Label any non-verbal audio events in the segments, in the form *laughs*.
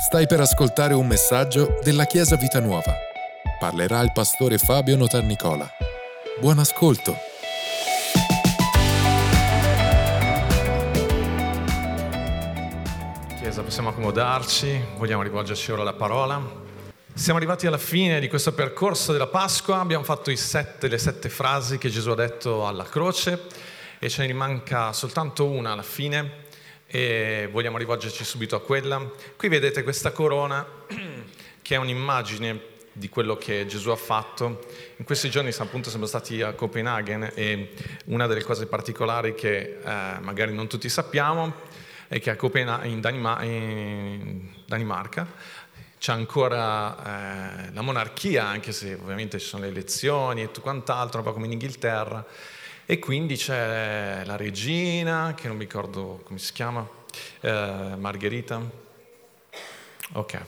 Stai per ascoltare un messaggio della Chiesa Vita Nuova. Parlerà il pastore Fabio Notarnicola. Buon ascolto. Chiesa, possiamo accomodarci, vogliamo rivolgerci ora alla parola. Siamo arrivati alla fine di questo percorso della Pasqua, abbiamo fatto sette, le sette frasi che Gesù ha detto alla croce e ce ne manca soltanto una alla fine e vogliamo rivolgerci subito a quella. Qui vedete questa corona *clears throat* che è un'immagine di quello che Gesù ha fatto. In questi giorni appunto siamo stati a Copenaghen e una delle cose particolari che eh, magari non tutti sappiamo è che a Copenaghen, in, Danima- in Danimarca, c'è ancora eh, la monarchia, anche se ovviamente ci sono le elezioni e tutto quant'altro, un po' come in Inghilterra. E quindi c'è la regina, che non mi ricordo come si chiama, eh, Margherita. Ok.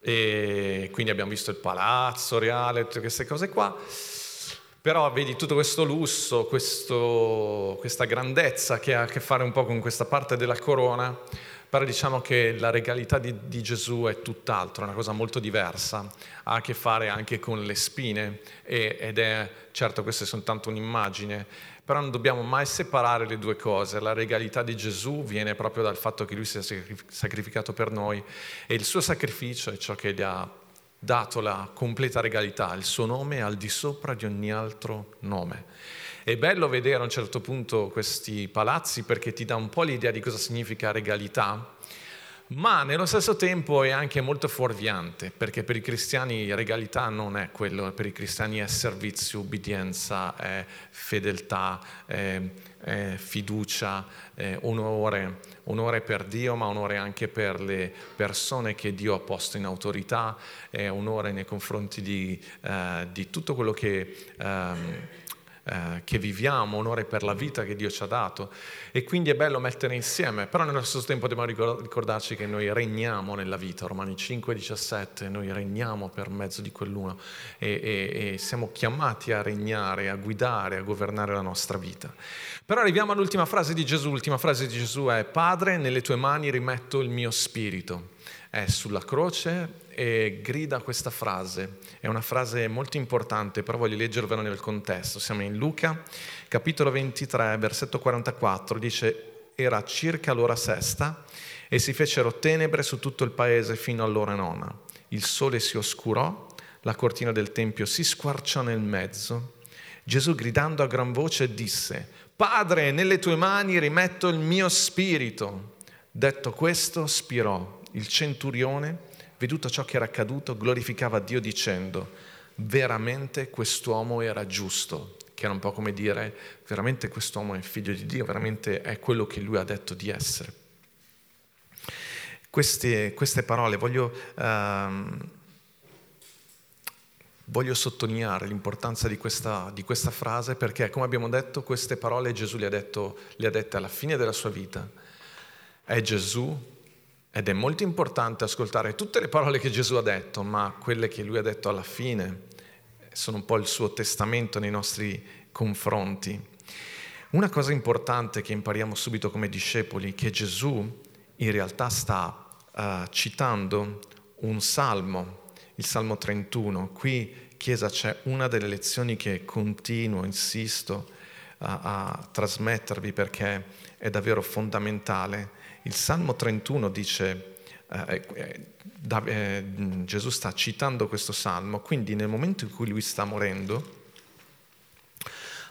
E quindi abbiamo visto il palazzo reale, tutte queste cose qua. Però vedi tutto questo lusso, questo, questa grandezza che ha a che fare un po' con questa parte della corona però diciamo che la regalità di, di, Gesù è tutt'altro, è una cosa molto diversa, ha a che fare anche con le spine e, ed è, certo questa è soltanto un'immagine, però non dobbiamo mai separare le due cose, la regalità di Gesù viene proprio dal fatto che lui si è sacrificato per noi e il suo sacrificio è ciò che gli ha dato la completa regalità, il suo nome è al di sopra di ogni altro nome. È bello vedere a un certo punto questi palazzi perché ti dà un po' l'idea di cosa significa regalità, ma nello stesso tempo è anche molto fuorviante, perché per i cristiani regalità non è quello, per i cristiani è servizio, ubbidienza, è fedeltà, è, è fiducia, è onore, onore per Dio, ma onore anche per le persone che Dio ha posto in autorità, è onore nei confronti di, uh, di tutto quello che... Um, eh, che viviamo, onore per la vita che Dio ci ha dato. E quindi è bello mettere insieme, però nello stesso tempo dobbiamo ricordarci che noi regniamo nella vita, Romani 5,17, noi regniamo per mezzo di quell'uno. E, e, e siamo chiamati a regnare, a guidare, a governare la nostra vita. Però arriviamo all'ultima frase di Gesù, l'ultima frase di Gesù è Padre, nelle tue mani rimetto il mio spirito. È sulla croce e grida questa frase. È una frase molto importante, però voglio leggervela nel contesto. Siamo in Luca, capitolo 23, versetto 44, dice era circa l'ora sesta e si fecero tenebre su tutto il paese fino all'ora nona. Il sole si oscurò, la cortina del tempio si squarciò nel mezzo. Gesù gridando a gran voce disse, Padre, nelle tue mani rimetto il mio spirito. Detto questo, spirò il centurione, veduto ciò che era accaduto, glorificava Dio dicendo, veramente quest'uomo era giusto, che era un po' come dire, veramente quest'uomo è figlio di Dio, veramente è quello che lui ha detto di essere. Queste, queste parole voglio, ehm, voglio, sottolineare l'importanza di questa, di questa, frase perché, come abbiamo detto, queste parole Gesù le ha, detto, le ha dette alla fine della sua vita. È Gesù ed è molto importante ascoltare tutte le parole che Gesù ha detto, ma quelle che lui ha detto alla fine sono un po' il suo testamento nei nostri confronti. Una cosa importante che impariamo subito come discepoli è che Gesù in realtà sta uh, citando un salmo, il Salmo 31. Qui, Chiesa, c'è una delle lezioni che continuo, insisto a, a trasmettervi perché è davvero fondamentale il Salmo 31 dice, eh, eh, da, eh, Gesù sta citando questo salmo, quindi nel momento in cui lui sta morendo,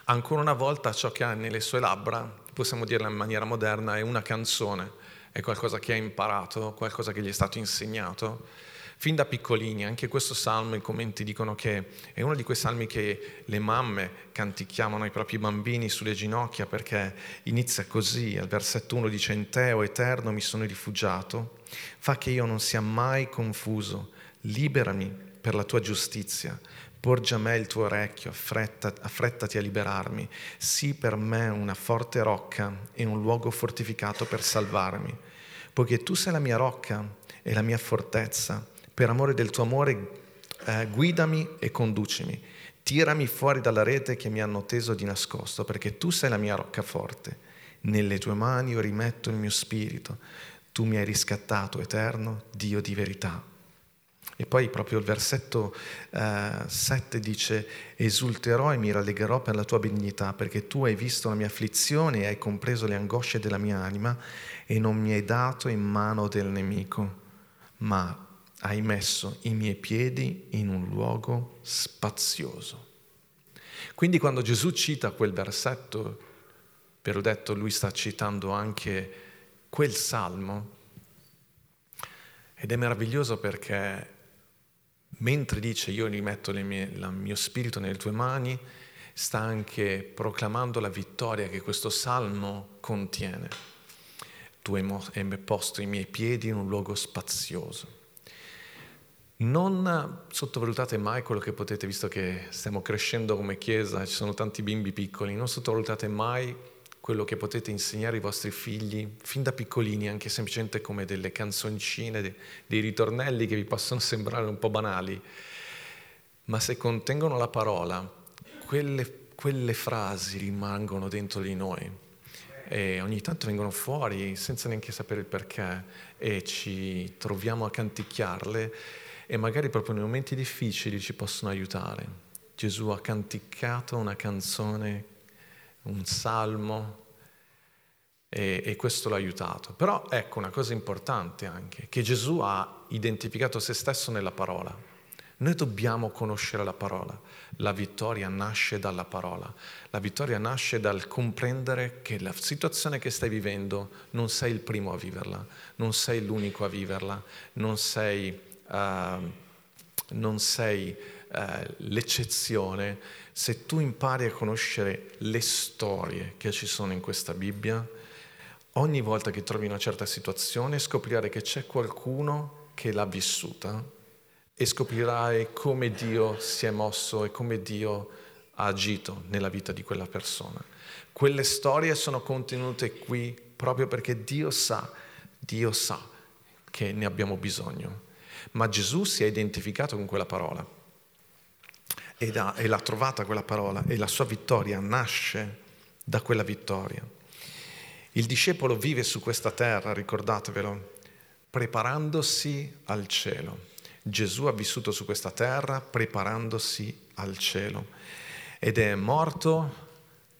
ancora una volta ciò che ha nelle sue labbra, possiamo dirla in maniera moderna, è una canzone, è qualcosa che ha imparato, qualcosa che gli è stato insegnato Fin da piccolini, anche questo salmo, i commenti dicono che è uno di quei salmi che le mamme canticchiavano ai propri bambini sulle ginocchia perché inizia così, al versetto 1 dice in te, o eterno, mi sono rifugiato, fa che io non sia mai confuso, liberami per la tua giustizia, porgi a me il tuo orecchio, affretta, affrettati a liberarmi, sii per me una forte rocca e un luogo fortificato per salvarmi, poiché tu sei la mia rocca e la mia fortezza per amore del tuo amore, eh, guidami e conducimi. Tirami fuori dalla rete che mi hanno teso di nascosto, perché tu sei la mia roccaforte. Nelle tue mani io rimetto il mio spirito. Tu mi hai riscattato, eterno, Dio di verità. E poi proprio il versetto eh, 7 dice, esulterò e mi rallegrerò per la tua benignità, perché tu hai visto la mia afflizione e hai compreso le angosce della mia anima e non mi hai dato in mano del nemico, ma hai messo i miei piedi in un luogo spazioso. Quindi quando Gesù cita quel versetto, per ho detto lui sta citando anche quel salmo, ed è meraviglioso perché mentre dice io rimetto il mio spirito nelle tue mani, sta anche proclamando la vittoria che questo salmo contiene. Tu hai posto i miei piedi in un luogo spazioso. Non sottovalutate mai quello che potete, visto che stiamo crescendo come Chiesa, ci sono tanti bimbi piccoli, non sottovalutate mai quello che potete insegnare ai vostri figli fin da piccolini, anche semplicemente come delle canzoncine, dei ritornelli che vi possono *laughs* sembrare un po' banali, ma se contengono la parola, quelle, quelle frasi rimangono dentro di noi e ogni tanto vengono fuori senza neanche sapere il perché e ci troviamo a canticchiarle e magari proprio nei momenti difficili ci possono aiutare. Gesù ha canticato una canzone, un salmo e, e questo l'ha aiutato. Però ecco una cosa importante anche, che Gesù ha identificato se stesso nella parola. Noi dobbiamo conoscere la parola. La vittoria nasce dalla parola. La vittoria nasce dal comprendere che la situazione che stai vivendo non sei il primo a viverla, non sei l'unico a viverla, non sei uh, non sei uh, l'eccezione, se tu impari a conoscere le storie che ci sono in questa Bibbia, ogni volta che trovi una certa situazione scoprirai che c'è qualcuno che l'ha vissuta e scoprirai come Dio si è mosso e come Dio ha agito nella vita di quella persona. Quelle storie sono contenute qui proprio perché Dio sa, Dio sa che ne abbiamo bisogno ma Gesù si è identificato con quella parola e, da, e l'ha trovata quella parola e la sua vittoria nasce da quella vittoria. Il discepolo vive su questa terra, ricordatevelo, preparandosi al cielo. Gesù ha vissuto su questa terra preparandosi al cielo ed è morto,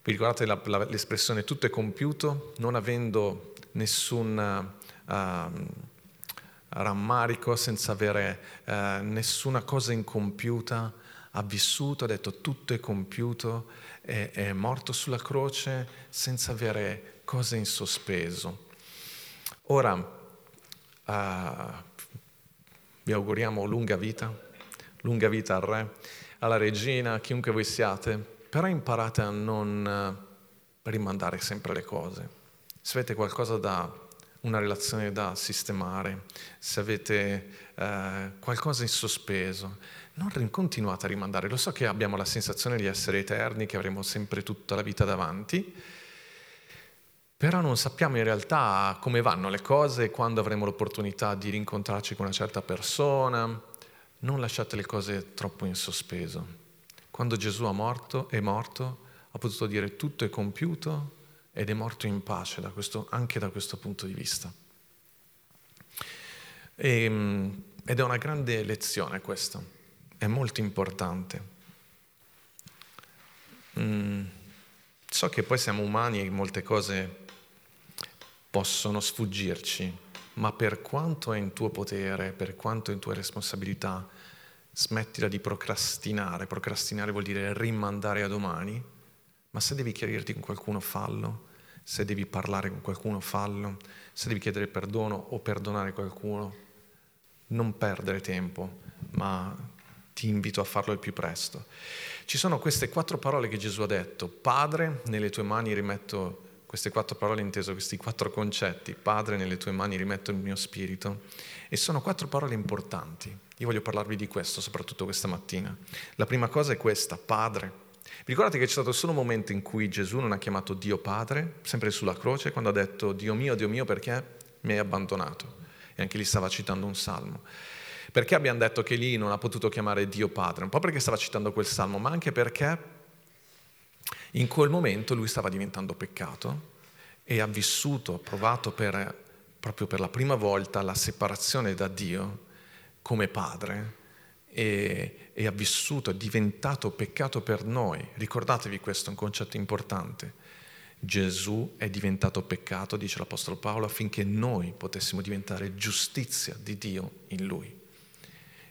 vi ricordate la, la, l'espressione tutto è compiuto, non avendo nessun... Uh, rammarico, senza avere eh, nessuna cosa incompiuta, ha vissuto, ha detto tutto è compiuto, è, è morto sulla croce senza avere cose in sospeso. Ora, uh, vi auguriamo lunga vita, lunga vita al Re, alla Regina, a chiunque voi siate, però imparate a non eh, rimandare sempre le cose. Se avete qualcosa da una relazione da sistemare, se avete eh, qualcosa in sospeso, non continuate a rimandare. Lo so che abbiamo la sensazione di essere eterni, che avremo sempre tutta la vita davanti, però non sappiamo in realtà come vanno le cose, quando avremo l'opportunità di rincontrarci con una certa persona. Non lasciate le cose troppo in sospeso. Quando Gesù è morto, è morto, ha potuto dire tutto è compiuto, ed è morto in pace da questo, anche da questo punto di vista. E, ehm, ed è una grande lezione questa, è molto importante. Mm, so che poi siamo umani e molte cose possono sfuggirci, ma per quanto è in tuo potere, per quanto è in tua responsabilità, smettila di procrastinare. Procrastinare vuol dire rimandare a domani ma se devi chiarirti con qualcuno, fallo. Se devi parlare con qualcuno, fallo. Se devi chiedere perdono o perdonare qualcuno, non perdere tempo, ma ti invito a farlo il più presto. Ci sono queste quattro parole che Gesù ha detto. Padre, nelle tue mani rimetto queste quattro parole inteso, questi quattro concetti. Padre, nelle tue mani rimetto il mio spirito. E sono quattro parole importanti. Io voglio parlarvi di questo, soprattutto questa mattina. La prima cosa è questa, Padre. Vi ricordate che c'è stato solo un momento in cui Gesù non ha chiamato Dio Padre, sempre sulla croce, quando ha detto Dio mio, Dio mio, perché mi hai abbandonato? E anche lì stava citando un salmo. Perché abbiamo detto che lì non ha potuto chiamare Dio Padre? Un po' perché stava citando quel salmo, ma anche perché in quel momento lui stava diventando peccato e ha vissuto, ha provato per, proprio per la prima volta la separazione da Dio come padre e, e ha vissuto, è diventato peccato per noi. Ricordatevi questo, è un concetto importante. Gesù è diventato peccato, dice l'Apostolo Paolo, affinché noi potessimo diventare giustizia di Dio in Lui.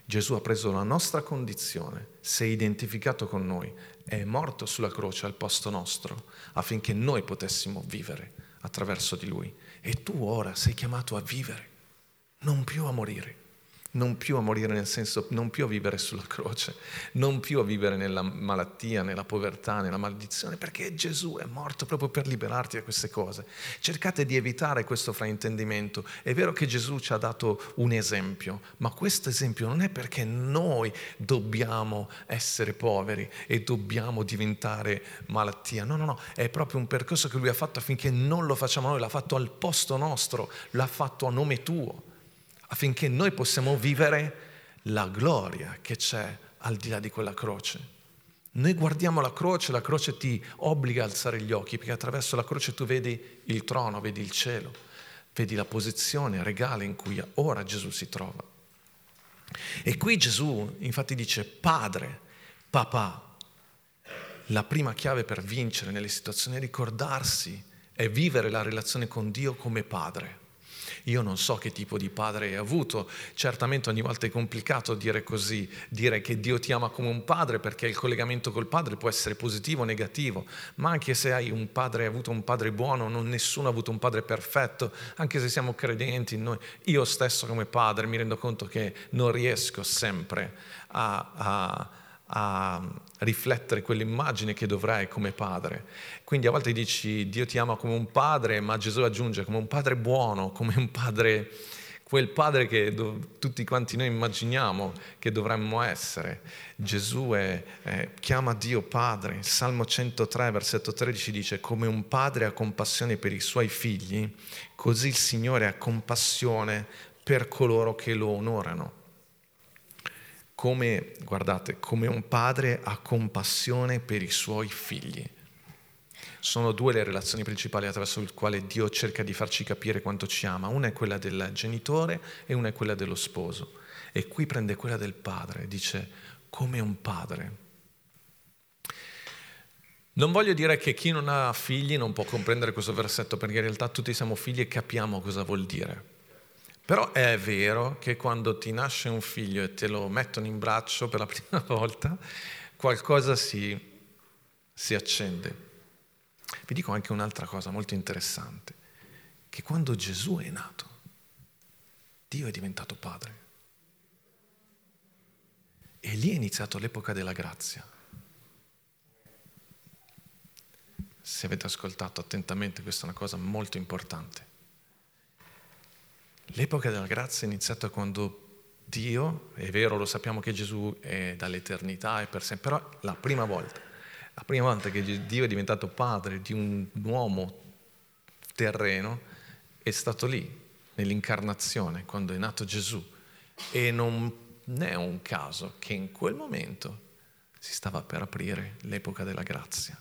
Gesù ha preso la nostra condizione, si è identificato con noi, è morto sulla croce al posto nostro, affinché noi potessimo vivere attraverso di Lui. E tu ora sei chiamato a vivere, non più a morire non più a morire nel senso, non più a vivere sulla croce, non più a vivere nella malattia, nella povertà, nella maledizione, perché Gesù è morto proprio per liberarti da queste cose. Cercate di evitare questo fraintendimento. È vero che Gesù ci ha dato un esempio, ma questo esempio non è perché noi dobbiamo essere poveri e dobbiamo diventare malattia. No, no, no, è proprio un percorso che lui ha fatto affinché non lo facciamo noi, l'ha fatto al posto nostro, l'ha fatto a nome tuo affinché noi possiamo vivere la gloria che c'è al di là di quella croce. Noi guardiamo la croce, la croce ti obbliga a alzare gli occhi, perché attraverso la croce tu vedi il trono, vedi il cielo, vedi la posizione regale in cui ora Gesù si trova. E qui Gesù infatti dice Padre, papà, la prima chiave per vincere nelle situazioni è ricordarsi e vivere la relazione con Dio come padre. Io non so che tipo di padre hai avuto, certamente ogni volta è complicato dire così, dire che Dio ti ama come un padre perché il collegamento col padre può essere positivo o negativo, ma anche se hai un padre, hai avuto un padre buono, non nessuno ha avuto un padre perfetto, anche se siamo credenti, noi, io stesso come padre mi rendo conto che non riesco sempre a, a a riflettere quell'immagine che dovrei come padre. Quindi a volte dici Dio ti ama come un padre, ma Gesù aggiunge come un padre buono, come un padre, quel padre che do, tutti quanti noi immaginiamo che dovremmo essere. Gesù è, è, chiama Dio padre. Salmo 103, versetto 13 dice come un padre ha compassione per i suoi figli, così il Signore ha compassione per coloro che lo onorano come, guardate, come un padre ha compassione per i suoi figli. Sono due le relazioni principali attraverso le quali Dio cerca di farci capire quanto ci ama. Una è quella del genitore e una è quella dello sposo. E qui prende quella del padre, dice come un padre. Non voglio dire che chi non ha figli non può comprendere questo versetto, perché in realtà tutti siamo figli e capiamo cosa vuol dire. Però è vero che quando ti nasce un figlio e te lo mettono in braccio per la *laughs* prima volta, qualcosa si, si accende. Vi dico anche un'altra cosa molto interessante, che quando Gesù è nato, Dio è diventato padre. E lì è iniziato l'epoca della grazia. Se avete ascoltato attentamente, questa è una cosa molto importante. L'epoca della grazia è iniziata quando Dio, è vero, lo sappiamo che Gesù è dall'eternità e per sempre, però la prima volta, la prima volta che Dio è diventato padre di un uomo terreno è stato lì, nell'incarnazione, quando è nato Gesù. E non è un caso che in quel momento si stava per aprire l'epoca della grazia.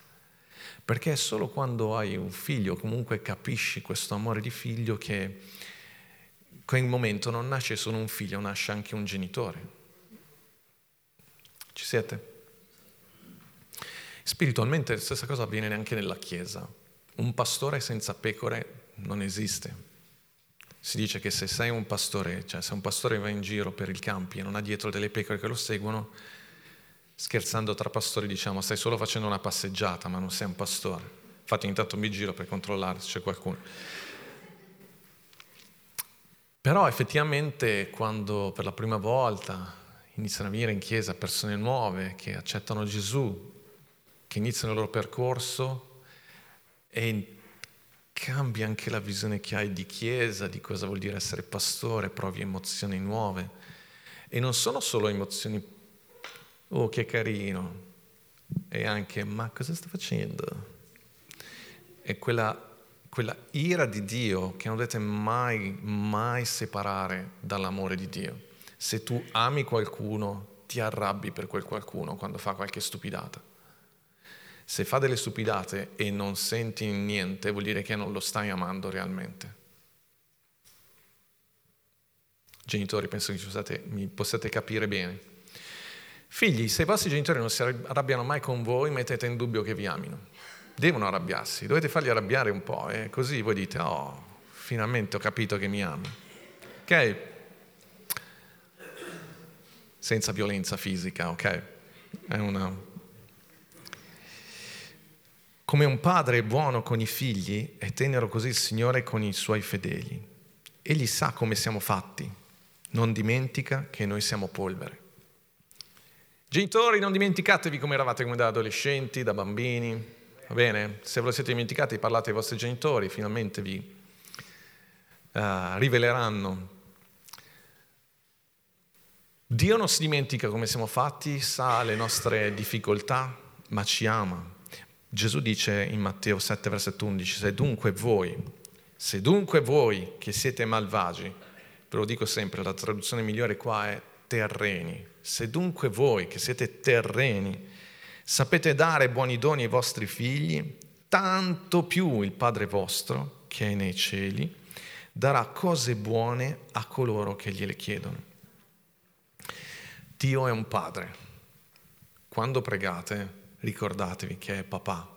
Perché è solo quando hai un figlio, comunque capisci questo amore di figlio che quel momento non nasce solo un figlio, nasce anche un genitore. Ci siete? Spiritualmente la stessa cosa avviene anche nella Chiesa. Un pastore senza pecore non esiste. Si dice che se sei un pastore, cioè se un pastore va in giro per il campi e non ha dietro delle pecore che lo seguono, scherzando tra pastori diciamo stai solo facendo una passeggiata ma non sei un pastore. Infatti intanto mi giro per controllare se c'è qualcuno. Però effettivamente quando per la prima volta iniziano a venire in chiesa persone nuove che accettano Gesù, che iniziano il loro percorso e cambia anche la visione che hai di chiesa, di cosa vuol dire essere pastore, provi emozioni nuove. E non sono solo emozioni, oh che carino, e anche ma cosa sto facendo? È quella quella ira di Dio che non dovete mai, mai separare dall'amore di Dio. Se tu ami qualcuno, ti arrabbi per quel qualcuno quando fa qualche stupidata. Se fa delle stupidate e non senti niente, vuol dire che non lo stai amando realmente. Genitori, penso che state, mi possiate capire bene. Figli, se i vostri genitori non si arrabbiano mai con voi, mettete in dubbio che vi amino. Devono arrabbiarsi, dovete farli arrabbiare un po', eh? così voi dite, oh, finalmente ho capito che mi ami. Ok? Senza violenza fisica, ok? È una... Come un padre è buono con i figli, è tenero così il Signore con i suoi fedeli. Egli sa come siamo fatti, non dimentica che noi siamo polvere. Genitori, non dimenticatevi come eravate come da adolescenti, da bambini, va bene? Se ve lo siete dimenticati, parlate ai vostri genitori, finalmente vi uh, riveleranno. Dio non si dimentica come siamo fatti, sa le nostre difficoltà, ma ci ama. Gesù dice in Matteo 7, versetto 11, se dunque voi, se dunque voi che siete malvagi, ve lo dico sempre, la traduzione migliore qua è terreni, se dunque voi che siete terreni sapete dare buoni doni ai vostri figli, tanto più il Padre vostro che è nei cieli darà cose buone a coloro che gliele chiedono. Dio è un padre. Quando pregate, ricordatevi che è papà.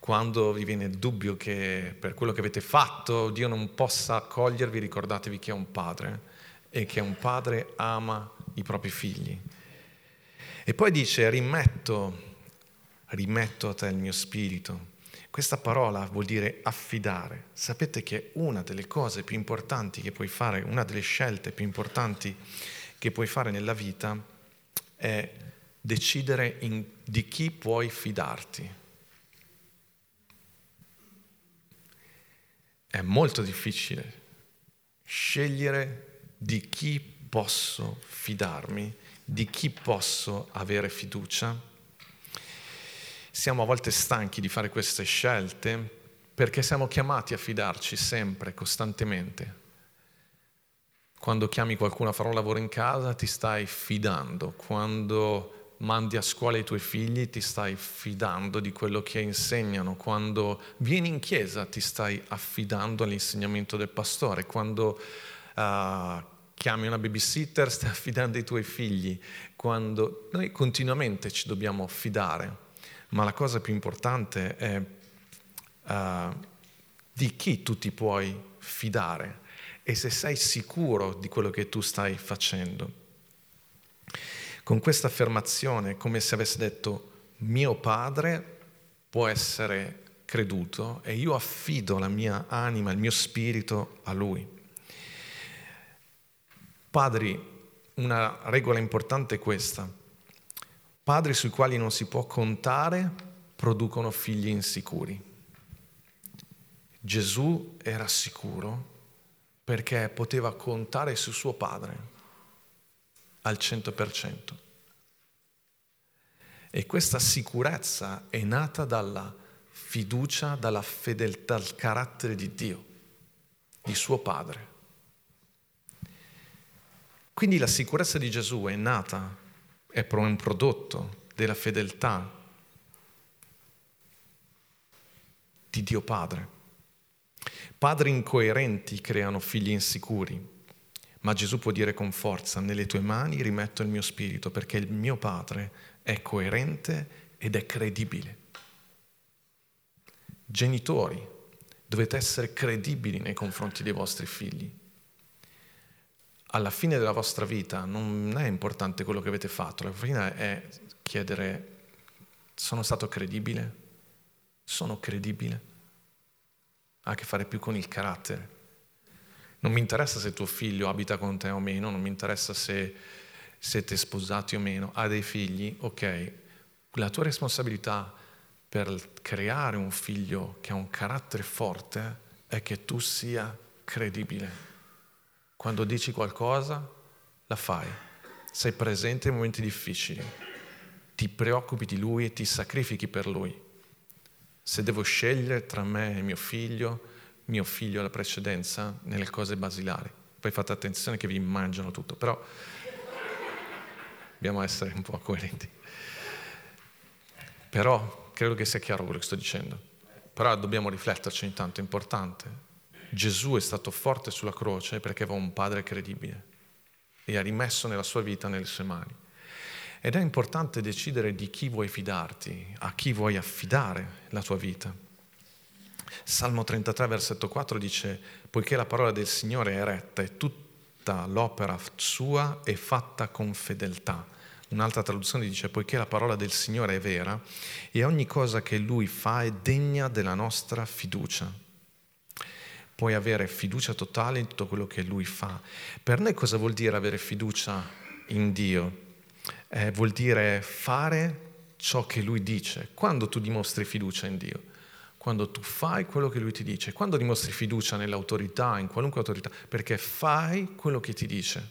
Quando vi viene il dubbio che per quello che avete fatto Dio non possa accogliervi, ricordatevi che è un padre e che un padre ama i propri figli. E poi dice, rimetto, rimetto a te il mio spirito questa parola vuol dire affidare. Sapete che una delle cose più importanti che puoi fare, una delle scelte più importanti che puoi fare nella vita è decidere in, di chi puoi fidarti. È molto difficile scegliere di chi posso fidarmi, di chi posso avere fiducia. Siamo a volte stanchi di fare queste scelte perché siamo chiamati a fidarci sempre, costantemente. Quando chiami qualcuno a fare un lavoro in casa ti stai fidando, quando mandi a scuola i tuoi figli ti stai fidando di quello che insegnano, quando vieni in chiesa ti stai affidando all'insegnamento del pastore, quando uh, chiami una babysitter *laughs* stai affidando ai tuoi figli, quando noi continuamente ci dobbiamo fidare ma la cosa più importante è uh, di chi tu ti puoi fidare e se sei sicuro di quello che tu stai facendo. Con questa affermazione come se avesse detto mio padre può essere creduto e io affido la mia anima, il mio spirito a lui. Padri, una regola importante è questa Padri sui quali non si può contare producono figli insicuri. Gesù era sicuro perché poteva contare su suo padre al 100%. E questa sicurezza è nata dalla fiducia, dalla fedeltà al carattere di Dio, di suo padre. Quindi la sicurezza di Gesù è nata è un prodotto della fedeltà di Dio Padre. Padri incoerenti creano figli insicuri, ma Gesù può dire con forza, nelle tue mani rimetto il mio spirito perché il mio Padre è coerente ed è credibile. Genitori, dovete essere credibili nei confronti dei vostri figli alla fine della vostra vita non è importante quello che avete fatto, la fine è chiedere sono stato credibile? Sono credibile? Ha a che fare più con il carattere. Non mi interessa se tuo figlio abita con te o meno, non mi interessa se siete sposati o meno, ha dei figli, ok, la tua responsabilità per creare un figlio che ha un carattere forte è che tu sia credibile quando dici qualcosa, la fai. Sei presente in momenti difficili. Ti preoccupi di lui e ti sacrifichi per lui. Se devo scegliere tra me e mio figlio, mio figlio ha la precedenza nelle cose basilari. Poi fate attenzione che vi mangiano tutto, però dobbiamo essere un po' coerenti. Però credo che sia chiaro quello che sto dicendo. Però dobbiamo rifletterci intanto, è importante. Gesù è stato forte sulla croce perché aveva un padre credibile. e ha rimesso nella sua vita nelle sue mani. Ed è importante decidere di chi vuoi fidarti, a chi vuoi affidare la tua vita. Salmo 33, versetto 4 dice, poiché la parola del Signore è retta e tutta l'opera sua è fatta con fedeltà. Un'altra traduzione dice, poiché la parola del Signore è vera e ogni cosa che Lui fa è degna della nostra fiducia. Puoi avere fiducia totale in tutto quello che Lui fa. Per noi cosa vuol dire avere fiducia in Dio? Eh, vuol dire fare ciò che Lui dice. Quando tu dimostri fiducia in Dio? quando tu fai quello che lui ti dice, quando dimostri fiducia nell'autorità, in qualunque autorità, perché fai quello che ti dice.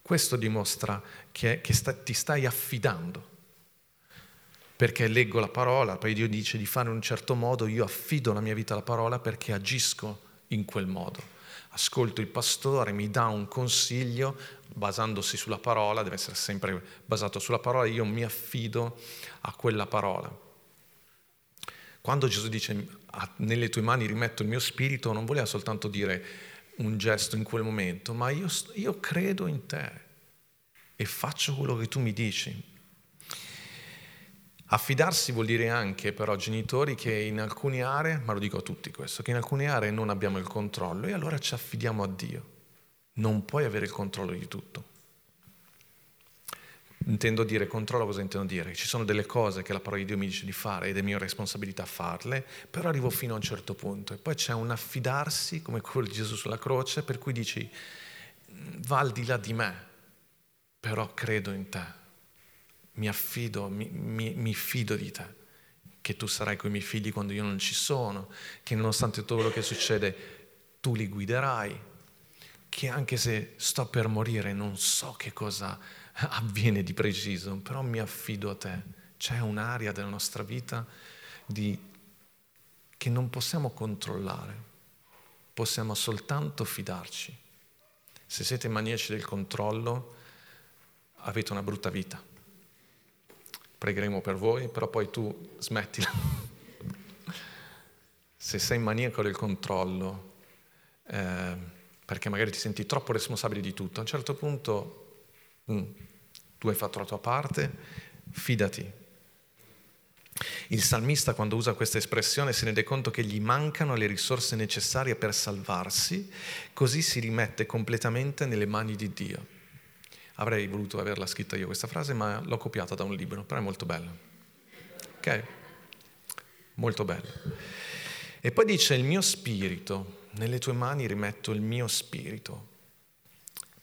Questo dimostra che, che sta, ti stai affidando. Perché leggo la parola, poi Dio dice di fare in un certo modo, io affido la mia vita alla parola perché agisco in quel modo. Ascolto il pastore, mi dà un consiglio basandosi sulla parola, deve essere sempre basato sulla parola, io mi affido a quella parola. Quando Gesù dice nelle tue mani rimetto il mio spirito, non voleva soltanto dire un gesto in quel momento, ma io, io credo in te e faccio quello che tu mi dici. Affidarsi vuol dire anche però genitori che in alcune aree, ma lo dico a tutti questo, che in alcune aree non abbiamo il controllo e allora ci affidiamo a Dio. Non puoi avere il controllo di tutto intendo dire controllo, cosa intendo dire? Ci sono delle cose che la parola di Dio mi dice di fare ed è mia responsabilità farle, però arrivo fino a un certo punto. E poi c'è un affidarsi, come quello di Gesù sulla croce, per cui dici, va al di là di me, però credo in te, mi affido, mi, mi, mi fido di te, che tu sarai con i miei figli quando io non ci sono, che nonostante tutto quello che succede, tu li guiderai, che anche se sto per morire non so che cosa avviene di preciso, però mi affido a te. C'è un'area della nostra vita di, che non possiamo controllare, possiamo soltanto fidarci. Se siete maniaci del controllo, avete una brutta vita. Pregheremo per voi, però poi tu smettila. Se sei maniaco del controllo, eh, perché magari ti senti troppo responsabile di tutto, a un certo punto mm, tu hai fatto la tua parte, fidati. Il salmista quando usa questa espressione si rende conto che gli mancano le risorse necessarie per salvarsi, così si rimette completamente nelle mani di Dio. Avrei voluto averla scritta io questa frase, ma l'ho copiata da un libro, però è molto bella. Ok? Molto bella. E poi dice il mio spirito, nelle tue mani rimetto il mio spirito.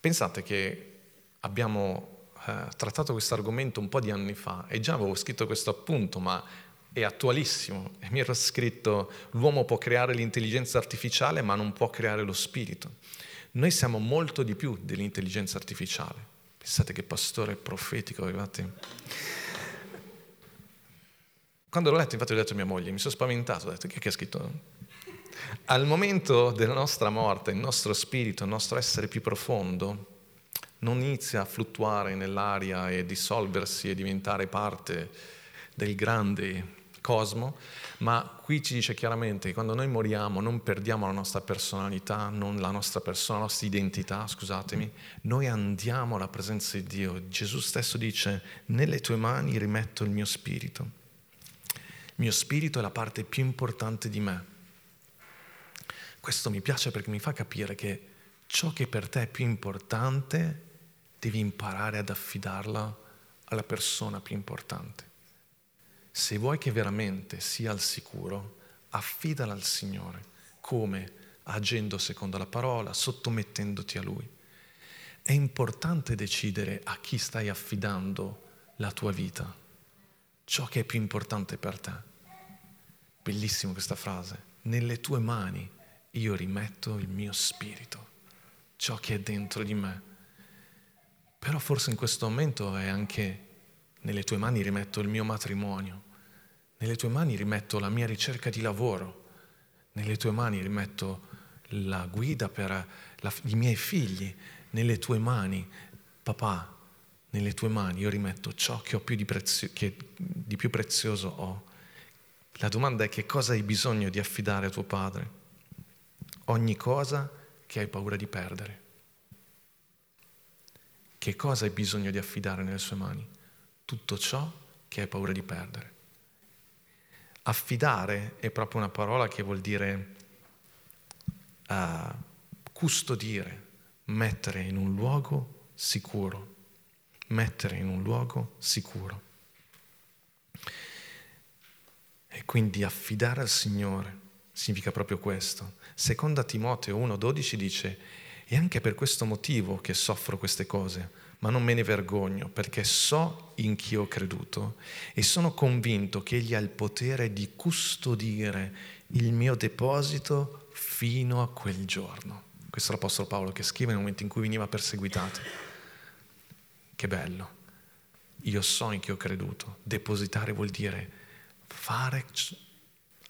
Pensate che abbiamo eh, trattato questo argomento un po' di anni fa e già avevo scritto questo appunto, ma è attualissimo. E mi ero scritto, l'uomo può creare l'intelligenza artificiale ma non può creare lo spirito. Noi siamo molto di più dell'intelligenza artificiale. Pensate che pastore profetico avevate. Quando l'ho letto, infatti, ho detto a mia moglie, mi sono spaventato, ho detto, che, che ha scritto? Al momento della nostra morte, il nostro spirito, il nostro essere più profondo, non inizia a fluttuare nell'aria e dissolversi e diventare parte del grande cosmo, ma qui ci dice chiaramente che quando noi moriamo non perdiamo la nostra personalità, non la nostra persona, la nostra identità, scusatemi, noi andiamo alla presenza di Dio. Gesù stesso dice, nelle tue mani rimetto il mio spirito. Il mio spirito è la parte più importante di me. Questo mi piace perché mi fa capire che ciò che per te è più importante devi imparare ad affidarla alla persona più importante. Se vuoi che veramente sia al sicuro, affidala al Signore. Come? Agendo secondo la parola, sottomettendoti a Lui. È importante decidere a chi stai affidando la tua vita, ciò che è più importante per te. Bellissima questa frase. Nelle tue mani io rimetto il mio spirito, ciò che è dentro di me però forse in questo momento è anche nelle tue mani rimetto il mio matrimonio, nelle tue mani rimetto la mia ricerca di lavoro, nelle tue mani rimetto la guida per la, i miei figli, nelle tue mani, papà, nelle tue mani io rimetto ciò che, più di, prezio, che di più prezioso ho. La domanda è che cosa hai bisogno di affidare a tuo padre? Ogni cosa che hai paura di perdere. che cosa hai bisogno di affidare nelle sue mani? Tutto ciò che hai paura di perdere. Affidare è proprio una parola che vuol dire uh, custodire, mettere in un luogo sicuro, mettere in un luogo sicuro. E quindi affidare al Signore significa proprio questo. Seconda Timoteo 1,12 dice, è anche per questo motivo che soffro queste cose, ma non me ne vergogno, perché so in chi ho creduto e sono convinto che Egli ha il potere di custodire il mio deposito fino a quel giorno. Questo è l'Apostolo Paolo che scrive nel momento in cui veniva perseguitato. Che bello. Io so in chi ho creduto. Depositare vuol dire fare,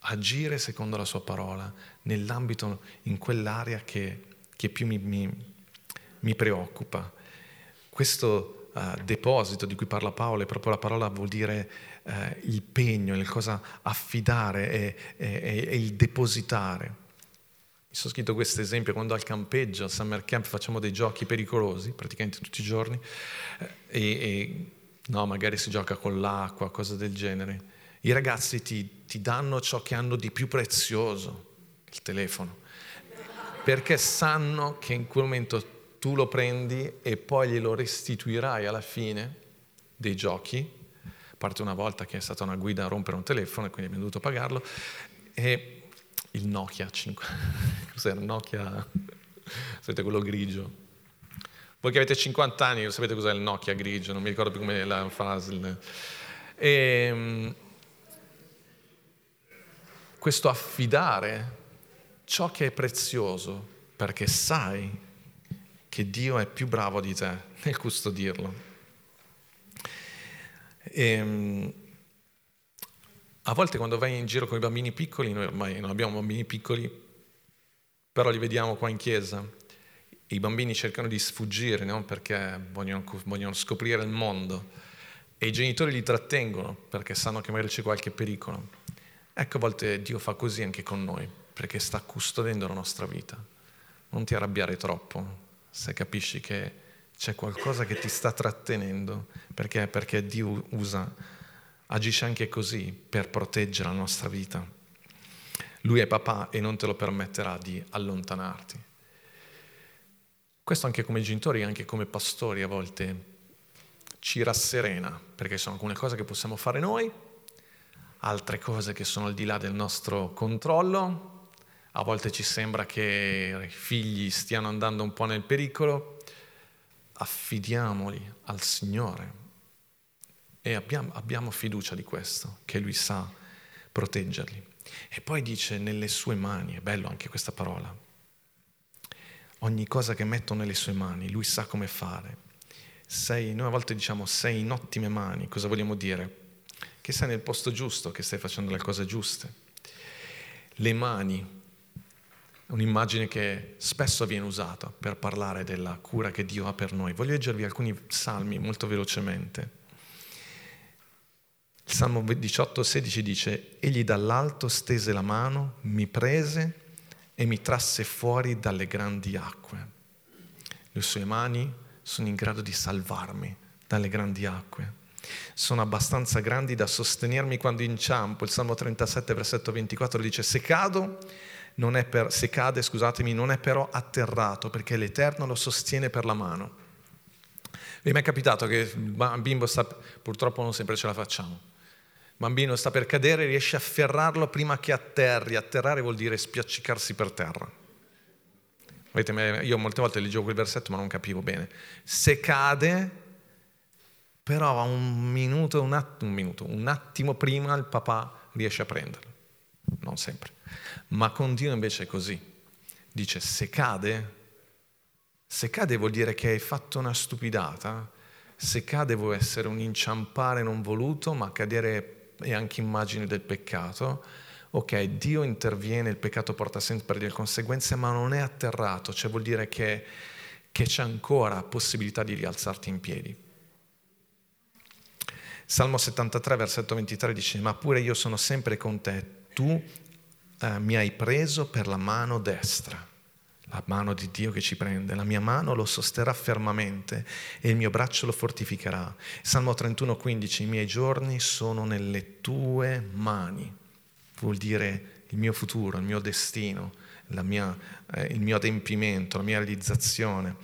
agire secondo la sua parola, nell'ambito, in quell'area che, che più mi, mi, mi, preoccupa. Questo uh, deposito di cui parla Paolo è proprio la parola vuol dire uh, il pegno, il cosa affidare e, e, e il depositare sono scritto questo esempio quando al campeggio, al summer camp, facciamo dei giochi pericolosi, praticamente tutti i giorni, eh, e, e no, magari si gioca con l'acqua, cose del genere. I ragazzi ti, ti danno ciò che hanno di più prezioso, il telefono, perché sanno che in quel momento tu lo prendi e poi glielo restituirai alla fine dei giochi, a parte una volta che è stata una guida a rompere un telefono e quindi abbiamo dovuto pagarlo, e il Nokia 5. *laughs* Cos'era? Nokia, sapete quello grigio. Voi che avete 50 anni sapete cos'è il Nokia grigio, non mi ricordo più come la frase. E, ehm, questo affidare ciò che è prezioso perché sai che Dio è più bravo di te *laughs* nel custodirlo. E, ehm, a volte quando vai in giro con i bambini piccoli, noi ormai non abbiamo bambini piccoli, però li vediamo qua in chiesa, i bambini cercano di sfuggire no? perché vogliono, vogliono, scoprire il mondo e i genitori li trattengono perché sanno che magari c'è qualche pericolo. Ecco, a volte Dio fa così anche con noi, perché sta custodendo la nostra vita. Non ti arrabbiare troppo se capisci che c'è qualcosa che ti sta trattenendo, perché, perché Dio usa agisce anche così per proteggere la nostra vita. Lui è papà e non te lo permetterà di allontanarti. Questo anche come genitori, anche come pastori a volte ci rasserena, perché sono alcune cose che possiamo fare noi, altre cose che sono al di là del nostro controllo, a volte ci sembra che i figli stiano andando un po' nel pericolo, affidiamoli al Signore, e abbiamo, abbiamo fiducia di questo, che Lui sa proteggerli. E poi dice nelle sue mani, è bello anche questa parola, ogni cosa che metto nelle sue mani, Lui sa come fare. Sei, noi a volte diciamo sei in ottime mani, cosa vogliamo dire? Che sei nel posto giusto, che stai facendo le cose giuste. Le mani, un'immagine che spesso viene usata per parlare della cura che Dio ha per noi. Voglio leggervi alcuni salmi molto velocemente. Il Salmo 18, 16 dice, Egli dall'alto stese la mano, mi prese e mi trasse fuori dalle grandi acque. Le sue mani sono in grado di salvarmi dalle grandi acque. Sono abbastanza grandi da sostenermi quando inciampo. Il Salmo 37, versetto 24 dice, se cado, non è per, se cade, scusatemi, non è però atterrato perché l'Eterno lo sostiene per la mano. Vi è mai capitato che il bimbo sta, purtroppo non sempre ce la facciamo, bambino sta per cadere, riesce a afferrarlo prima che atterri. Atterrare vuol dire spiaccicarsi per terra. Io molte volte leggevo quel versetto ma non capivo bene. Se cade, però un minuto, un attimo, un, minuto, un attimo prima il papà riesce a prenderlo. Non sempre. Ma con Dio invece è così. Dice, se cade, se cade vuol dire che hai fatto una stupidata, se cade vuol essere un inciampare non voluto, ma cadere e anche immagine del peccato. Ok, Dio interviene, il peccato porta sempre delle conseguenze, ma non è atterrato, cioè vuol dire che, che c'è ancora possibilità di rialzarti in piedi. Salmo 73, versetto 23 dice, ma pure io sono sempre con te, tu eh, mi hai preso per la mano destra. la mano di Dio che ci prende, la mia mano lo sosterrà fermamente e il mio braccio lo fortificherà. Salmo 31,15, i miei giorni sono nelle tue mani, vuol dire il mio futuro, il mio destino, mia, eh, il mio adempimento, la mia realizzazione.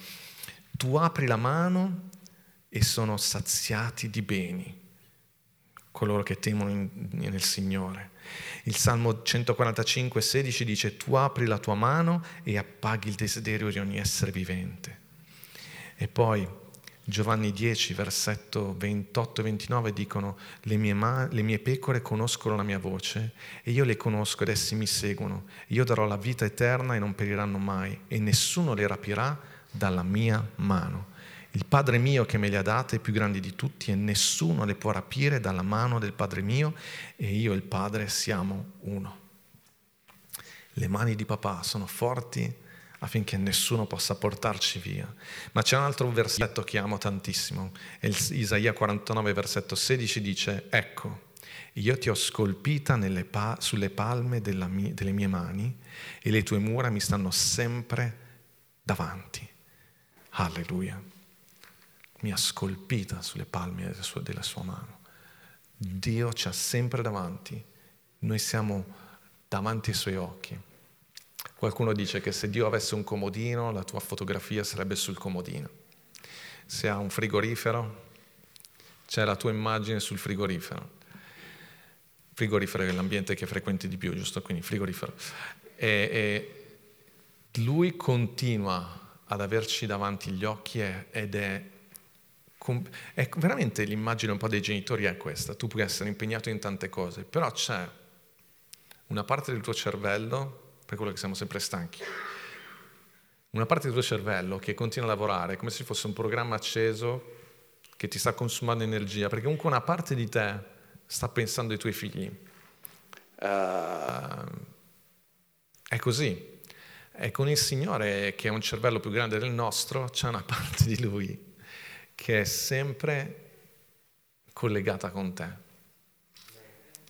Tu apri la mano e sono saziati di beni coloro che temono in, nel Signore. Il Salmo 145, 16 dice tu apri la tua mano e appaghi il desiderio di ogni essere vivente. E poi Giovanni 10, versetto 28 e 29 dicono le mie, ma- le mie pecore conoscono la mia voce e io le conosco ed essi mi seguono. Io darò la vita eterna e non periranno mai e nessuno le rapirà dalla mia mano. Il Padre mio che me le ha date è più grande di tutti e nessuno le può rapire dalla mano del Padre mio e io e il Padre siamo uno. Le mani di papà sono forti affinché nessuno possa portarci via. Ma c'è un altro versetto che amo tantissimo, Isaia 49 versetto 16 dice, ecco, io ti ho scolpita pa- sulle palme mia, delle mie mani e le tue mura mi stanno sempre davanti. Alleluia mi ha scolpita sulle palme della sua, mano. Dio ci ha sempre davanti, noi siamo davanti ai suoi occhi. Qualcuno dice che se Dio avesse un comodino, la tua fotografia sarebbe sul comodino. Se ha un frigorifero, c'è la tua immagine sul frigorifero. Frigorifero è l'ambiente che frequenti di più, giusto? Quindi frigorifero. E, e lui continua ad averci davanti gli occhi ed è Ecco, veramente l'immagine un po' dei genitori è questa, tu puoi essere impegnato in tante cose, però c'è una parte del tuo cervello, per quello che siamo sempre stanchi, una parte del tuo cervello che continua a lavorare come se fosse un programma acceso che ti sta consumando energia, perché comunque una parte di te sta pensando ai tuoi figli. Uh, è così. E con il Signore, che ha un cervello più grande del nostro, c'è una *laughs* parte di Lui che è sempre collegata con te.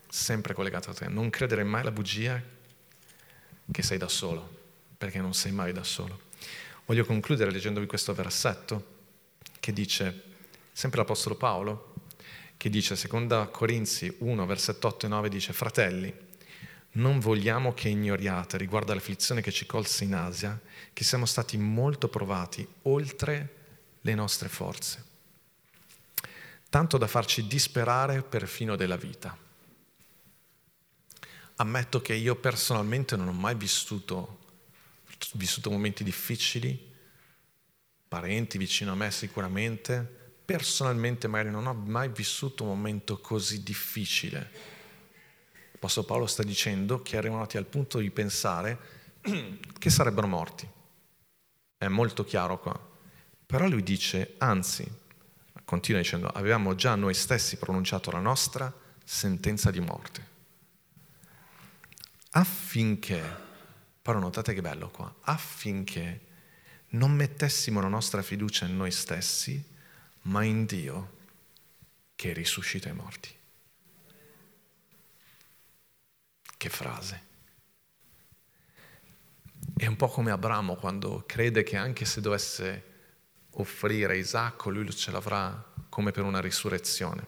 Sempre collegata a te. Non credere mai alla bugia che sei da solo, perché non sei mai da solo. Voglio concludere leggendovi questo versetto che dice, sempre l'Apostolo Paolo, che dice, seconda Corinzi 1, versetto 8 e 9, dice, fratelli, non vogliamo che ignoriate riguardo all'afflizione che ci colse in Asia, che siamo stati molto provati oltre le nostre forze, tanto da farci disperare perfino della vita. Ammetto che io personalmente non ho mai vissuto, vissuto momenti difficili, parenti vicino a me sicuramente, personalmente magari non ho mai vissuto un momento così difficile. L'Apostolo Paolo sta dicendo che erano arrivati al punto di pensare *clears throat* che sarebbero morti. È molto chiaro qua. Però lui dice, anzi, continua dicendo, avevamo già noi stessi pronunciato la nostra sentenza di morte. Affinché, però notate che bello qua, affinché non mettessimo la nostra fiducia in noi stessi, ma in Dio che risuscita i morti. Che frase. È un po' come Abramo quando crede che anche se dovesse offrire Isacco, lui ce l'avrà come per una risurrezione.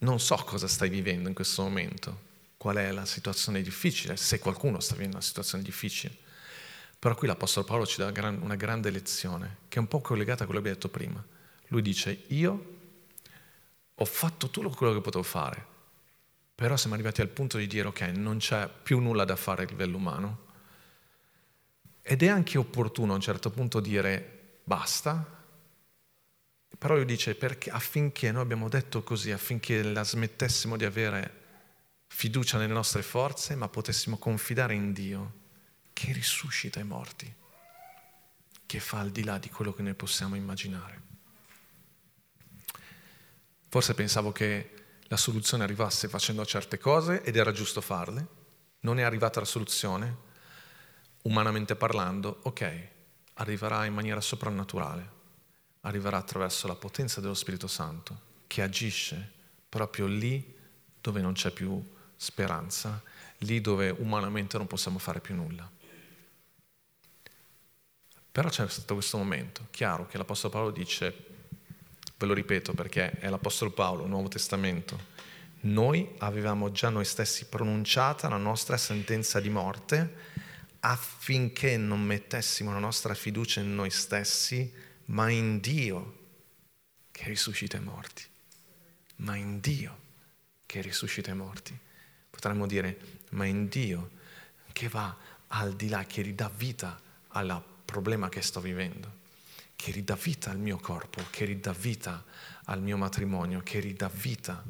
Non so cosa stai vivendo in questo momento, qual è la situazione difficile, se qualcuno sta vivendo una situazione difficile. Però qui l'Apostolo Paolo ci dà una grande lezione, che è un po' collegata a quello che abbiamo detto prima. Lui dice, io ho fatto tutto quello che potevo fare, però siamo arrivati al punto di dire, ok, non c'è più nulla da fare a livello umano, ed è anche opportuno a un certo punto dire basta, però lui dice perché, affinché noi abbiamo detto così, affinché la smettessimo di avere fiducia nelle nostre forze, ma potessimo confidare in Dio che risuscita i morti, che fa al di là di quello che noi possiamo immaginare. Forse pensavo che la soluzione arrivasse facendo certe cose ed era giusto farle, non è arrivata la soluzione, umanamente parlando, ok, arriverà in maniera soprannaturale, arriverà attraverso la potenza dello Spirito Santo che agisce proprio lì dove non c'è più speranza, lì dove umanamente non possiamo fare più nulla. Però c'è stato questo momento, chiaro che l'Apostolo Paolo dice, ve lo ripeto perché è l'Apostolo Paolo, Nuovo Testamento, noi avevamo già noi stessi pronunciata la nostra sentenza di morte affinché non mettessimo la nostra fiducia in noi stessi, ma in Dio che risuscita i morti. Ma in Dio che risuscita i morti. Potremmo dire, ma in Dio che va al di là, che ridà vita al problema che sto vivendo, che ridà vita al mio corpo, che ridà vita al mio matrimonio, che ridà vita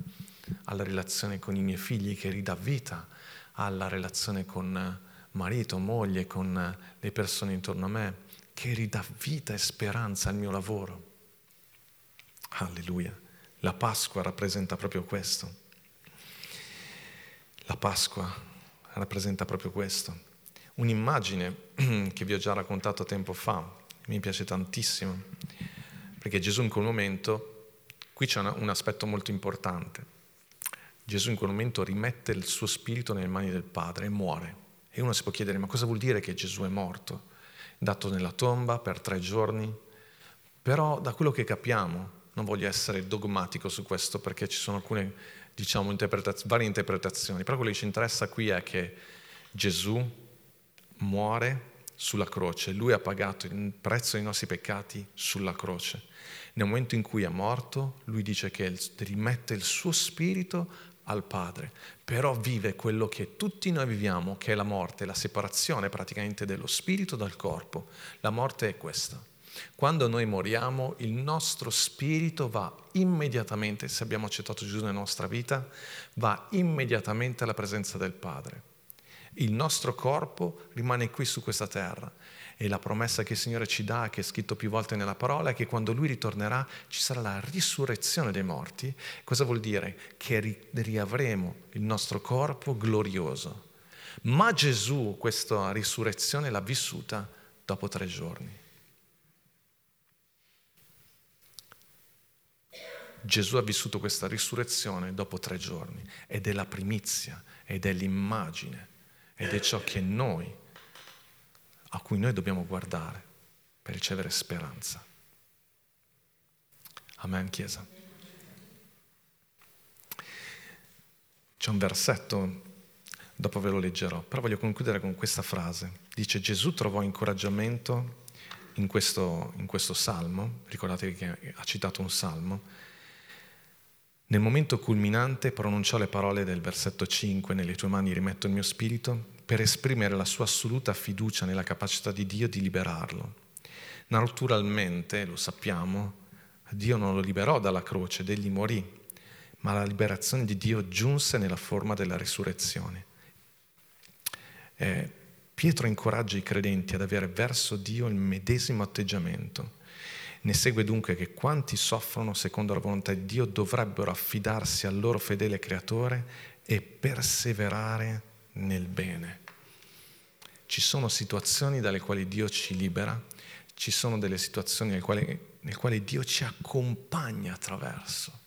alla relazione con i miei figli, che ridà vita alla relazione con marito, moglie, con le persone intorno a me, che ridà vita e speranza al mio lavoro. Alleluia. La Pasqua rappresenta proprio questo. La Pasqua rappresenta proprio questo. Un'immagine *clears throat* che vi ho già raccontato tempo fa, mi piace tantissimo, perché Gesù in quel momento, qui c'è un aspetto molto importante. Gesù in quel momento rimette il suo spirito nelle mani del Padre e muore. E uno si può chiedere, ma cosa vuol dire che Gesù è morto? Dato nella tomba per tre giorni? Però da quello che capiamo, non voglio essere dogmatico su questo perché ci sono alcune, diciamo, interpretaz- varie interpretazioni, però quello che ci interessa qui è che Gesù muore sulla croce, lui ha pagato il prezzo dei nostri peccati sulla croce. Nel momento in cui è morto, lui dice che rimette il suo spirito al Padre, però vive quello che tutti noi viviamo, che è la morte, la separazione praticamente dello spirito dal corpo. La morte è questa. Quando noi moriamo, il nostro spirito va immediatamente, se abbiamo accettato Gesù nella nostra vita, va immediatamente alla presenza del Padre. Il nostro corpo rimane qui su questa terra e la promessa che il Signore ci dà, che è scritto più volte nella parola, è che quando Lui ritornerà ci sarà la risurrezione dei morti. Cosa vuol dire? Che riavremo il nostro corpo glorioso. Ma Gesù questa risurrezione l'ha vissuta dopo tre giorni. Gesù ha vissuto questa risurrezione dopo tre giorni ed è la primizia ed è l'immagine ed è ciò che noi a cui noi dobbiamo guardare per ricevere speranza. Amen, Chiesa. C'è un versetto, dopo ve lo leggerò, però voglio concludere con questa frase. Dice Gesù trovò incoraggiamento in questo, in questo salmo, ricordatevi che ha citato un salmo, nel momento culminante pronunciò le parole del versetto 5, nelle tue mani rimetto il mio spirito, per esprimere la sua assoluta fiducia nella capacità di Dio di liberarlo. Naturalmente, lo sappiamo, Dio non lo liberò dalla croce ed egli morì, ma la liberazione di Dio giunse nella forma della risurrezione. Eh, Pietro incoraggia i credenti ad avere verso Dio il medesimo atteggiamento. Ne segue dunque che quanti soffrono secondo la volontà di Dio dovrebbero affidarsi al loro fedele creatore e perseverare nel bene. Ci sono situazioni dalle quali Dio ci libera, ci sono delle situazioni nelle quali, nelle quali Dio ci accompagna attraverso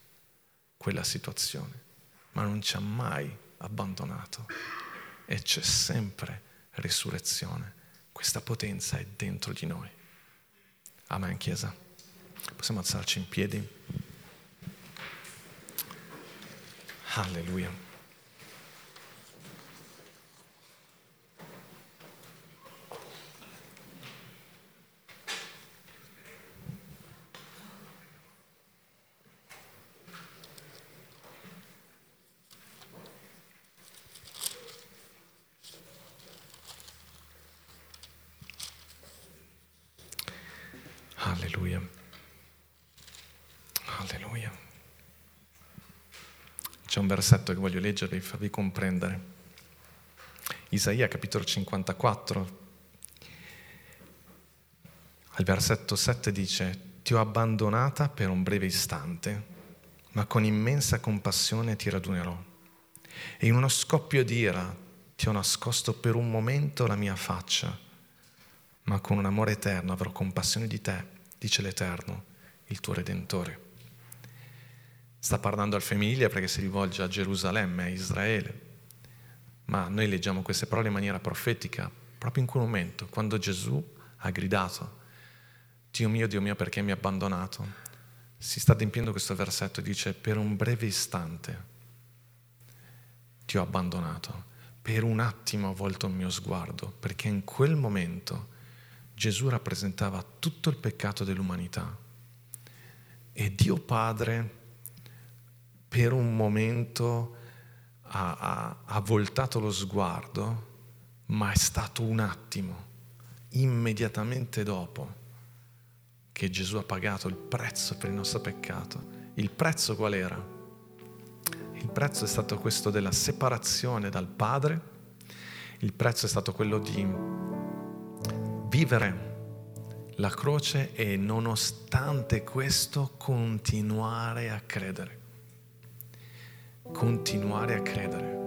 quella situazione, ma non ci ha mai abbandonato e c'è sempre risurrezione. Questa potenza è dentro di noi. Amen, Chiesa. Possiamo alzarci in piedi. Alleluia. Alleluia. C'è un versetto che voglio leggervi e farvi comprendere. Isaia capitolo 54, al versetto 7 dice, ti ho abbandonata per un breve istante, ma con immensa compassione ti radunerò. E in uno scoppio di ira ti ho nascosto per un momento la mia faccia, ma con un amore eterno avrò compassione di te dice l'Eterno, il tuo Redentore. Sta parlando al femminile perché si rivolge a Gerusalemme, a Israele, ma noi leggiamo queste parole in maniera profetica proprio in quel momento, quando Gesù ha gridato, Dio mio, Dio mio, perché mi hai abbandonato? Si sta adempiendo questo versetto, dice, per un breve istante ti ho abbandonato, per un attimo ho volto il mio sguardo, perché in quel momento Gesù rappresentava tutto il peccato dell'umanità. E Dio Padre per un momento ha, ha, ha voltato lo sguardo, ma è stato un attimo, immediatamente dopo, che Gesù ha pagato il prezzo per il nostro peccato. Il prezzo qual era? Il prezzo è stato questo della separazione dal Padre, il prezzo è stato quello di vivere la croce e nonostante questo continuare a credere continuare a credere,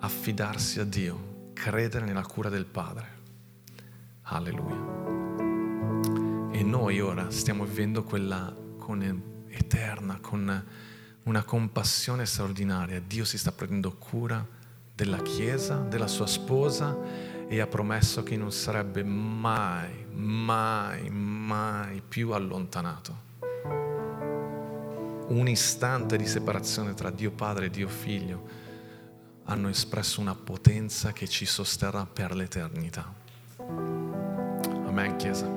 affidarsi a Dio, credere nella cura del Padre. Alleluia. E noi ora stiamo vivendo quella con eterna, con una compassione straordinaria. Dio si sta prendendo cura della Chiesa, della sua sposa e ha promesso che non sarebbe mai, mai, mai più allontanato un istante di separazione tra Dio Padre e Dio Figlio hanno espresso una potenza che ci sosterrà per l'eternità. Amen, Chiesa.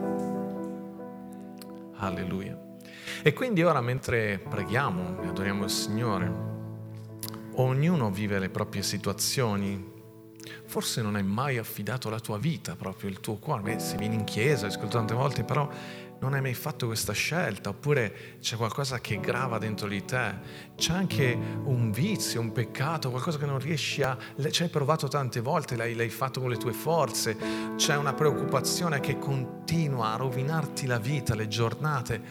Alleluia. E quindi ora mentre preghiamo e adoriamo il Signore, ognuno vive le proprie situazioni. Forse non hai mai affidato la tua vita, proprio il tuo cuore. Beh, se vieni in chiesa, hai ascoltato tante volte, però non hai mai fatto questa scelta, oppure c'è qualcosa che grava dentro di te, c'è anche un vizio, un peccato, qualcosa che non riesci a... ci hai provato tante volte, l'hai, l'hai fatto con le tue forze, c'è una preoccupazione che continua a rovinarti la vita, le giornate.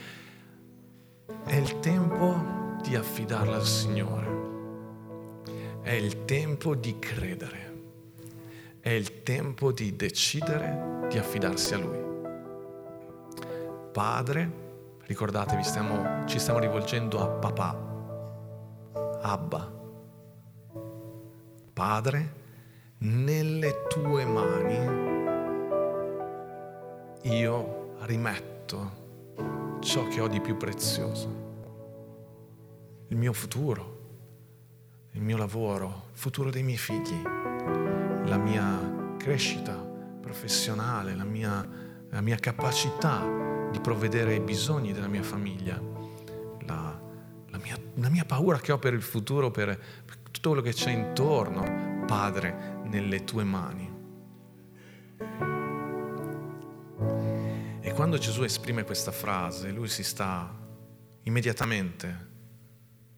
È il tempo di affidarla al Signore, è il tempo di credere, è il tempo di decidere di affidarsi a Lui. Padre, ricordatevi, stiamo, ci stiamo rivolgendo a papà, Abba. Padre, nelle tue mani io rimetto ciò che ho di più prezioso, il mio futuro, il mio lavoro, il futuro dei miei figli, la mia crescita professionale, la mia, la mia capacità di provvedere ai bisogni della mia famiglia, la, la, mia, la mia, paura che ho per il futuro, per, per tutto quello che c'è intorno, Padre, nelle tue mani. E quando Gesù esprime questa frase, lui si sta immediatamente,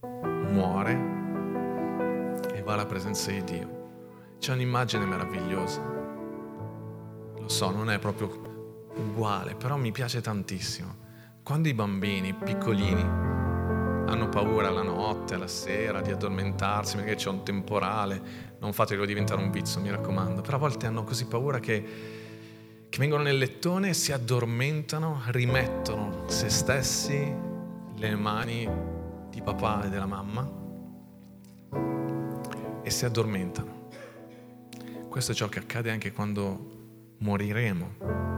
muore e va alla presenza di Dio. C'è un'immagine meravigliosa. Lo so, non è proprio uguale, però mi piace tantissimo. Quando i bambini piccolini hanno paura la notte, alla sera, di addormentarsi, magari c'è un temporale, non fatelo diventare un vizio, mi raccomando, però a volte hanno così paura che, che vengono nel lettone, si addormentano, rimettono se stessi le mani di papà e della mamma e si addormentano. Questo è ciò che accade anche quando moriremo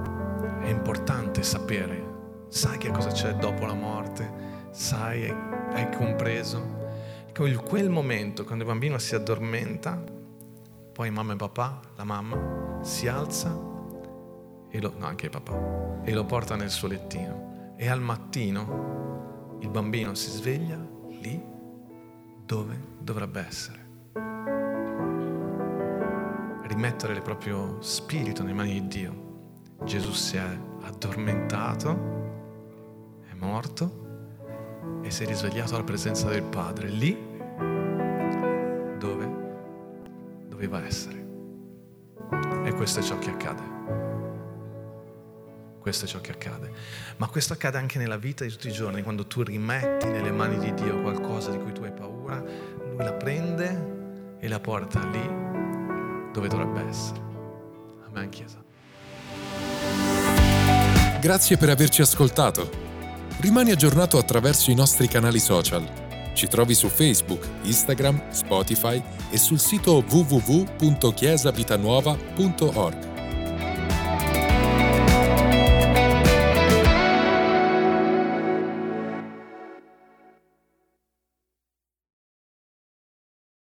è importante sapere. Sai che cosa c'è dopo la morte? Sai, hai compreso? In quel momento, quando il bambino si addormenta, poi mamma e papà, la mamma, si alza, lo, no, anche papà, e lo porta nel suo lettino. E al mattino il bambino si sveglia lì dove dovrebbe essere. Rimettere il proprio spirito nelle mani di Dio Gesù si è addormentato, è morto e si è risvegliato alla presenza del Padre, lì dove doveva essere. E questo è ciò che accade. Questo è ciò che accade. Ma questo accade anche nella vita di tutti i giorni, quando tu rimetti nelle mani di Dio qualcosa di cui tu hai paura, Lui la prende e la porta lì dove dovrebbe essere. Amen, Chiesa. Grazie per averci ascoltato. Rimani aggiornato attraverso i nostri canali social. Ci trovi su Facebook, Instagram, Spotify e sul sito www.chiesabitanuova.org.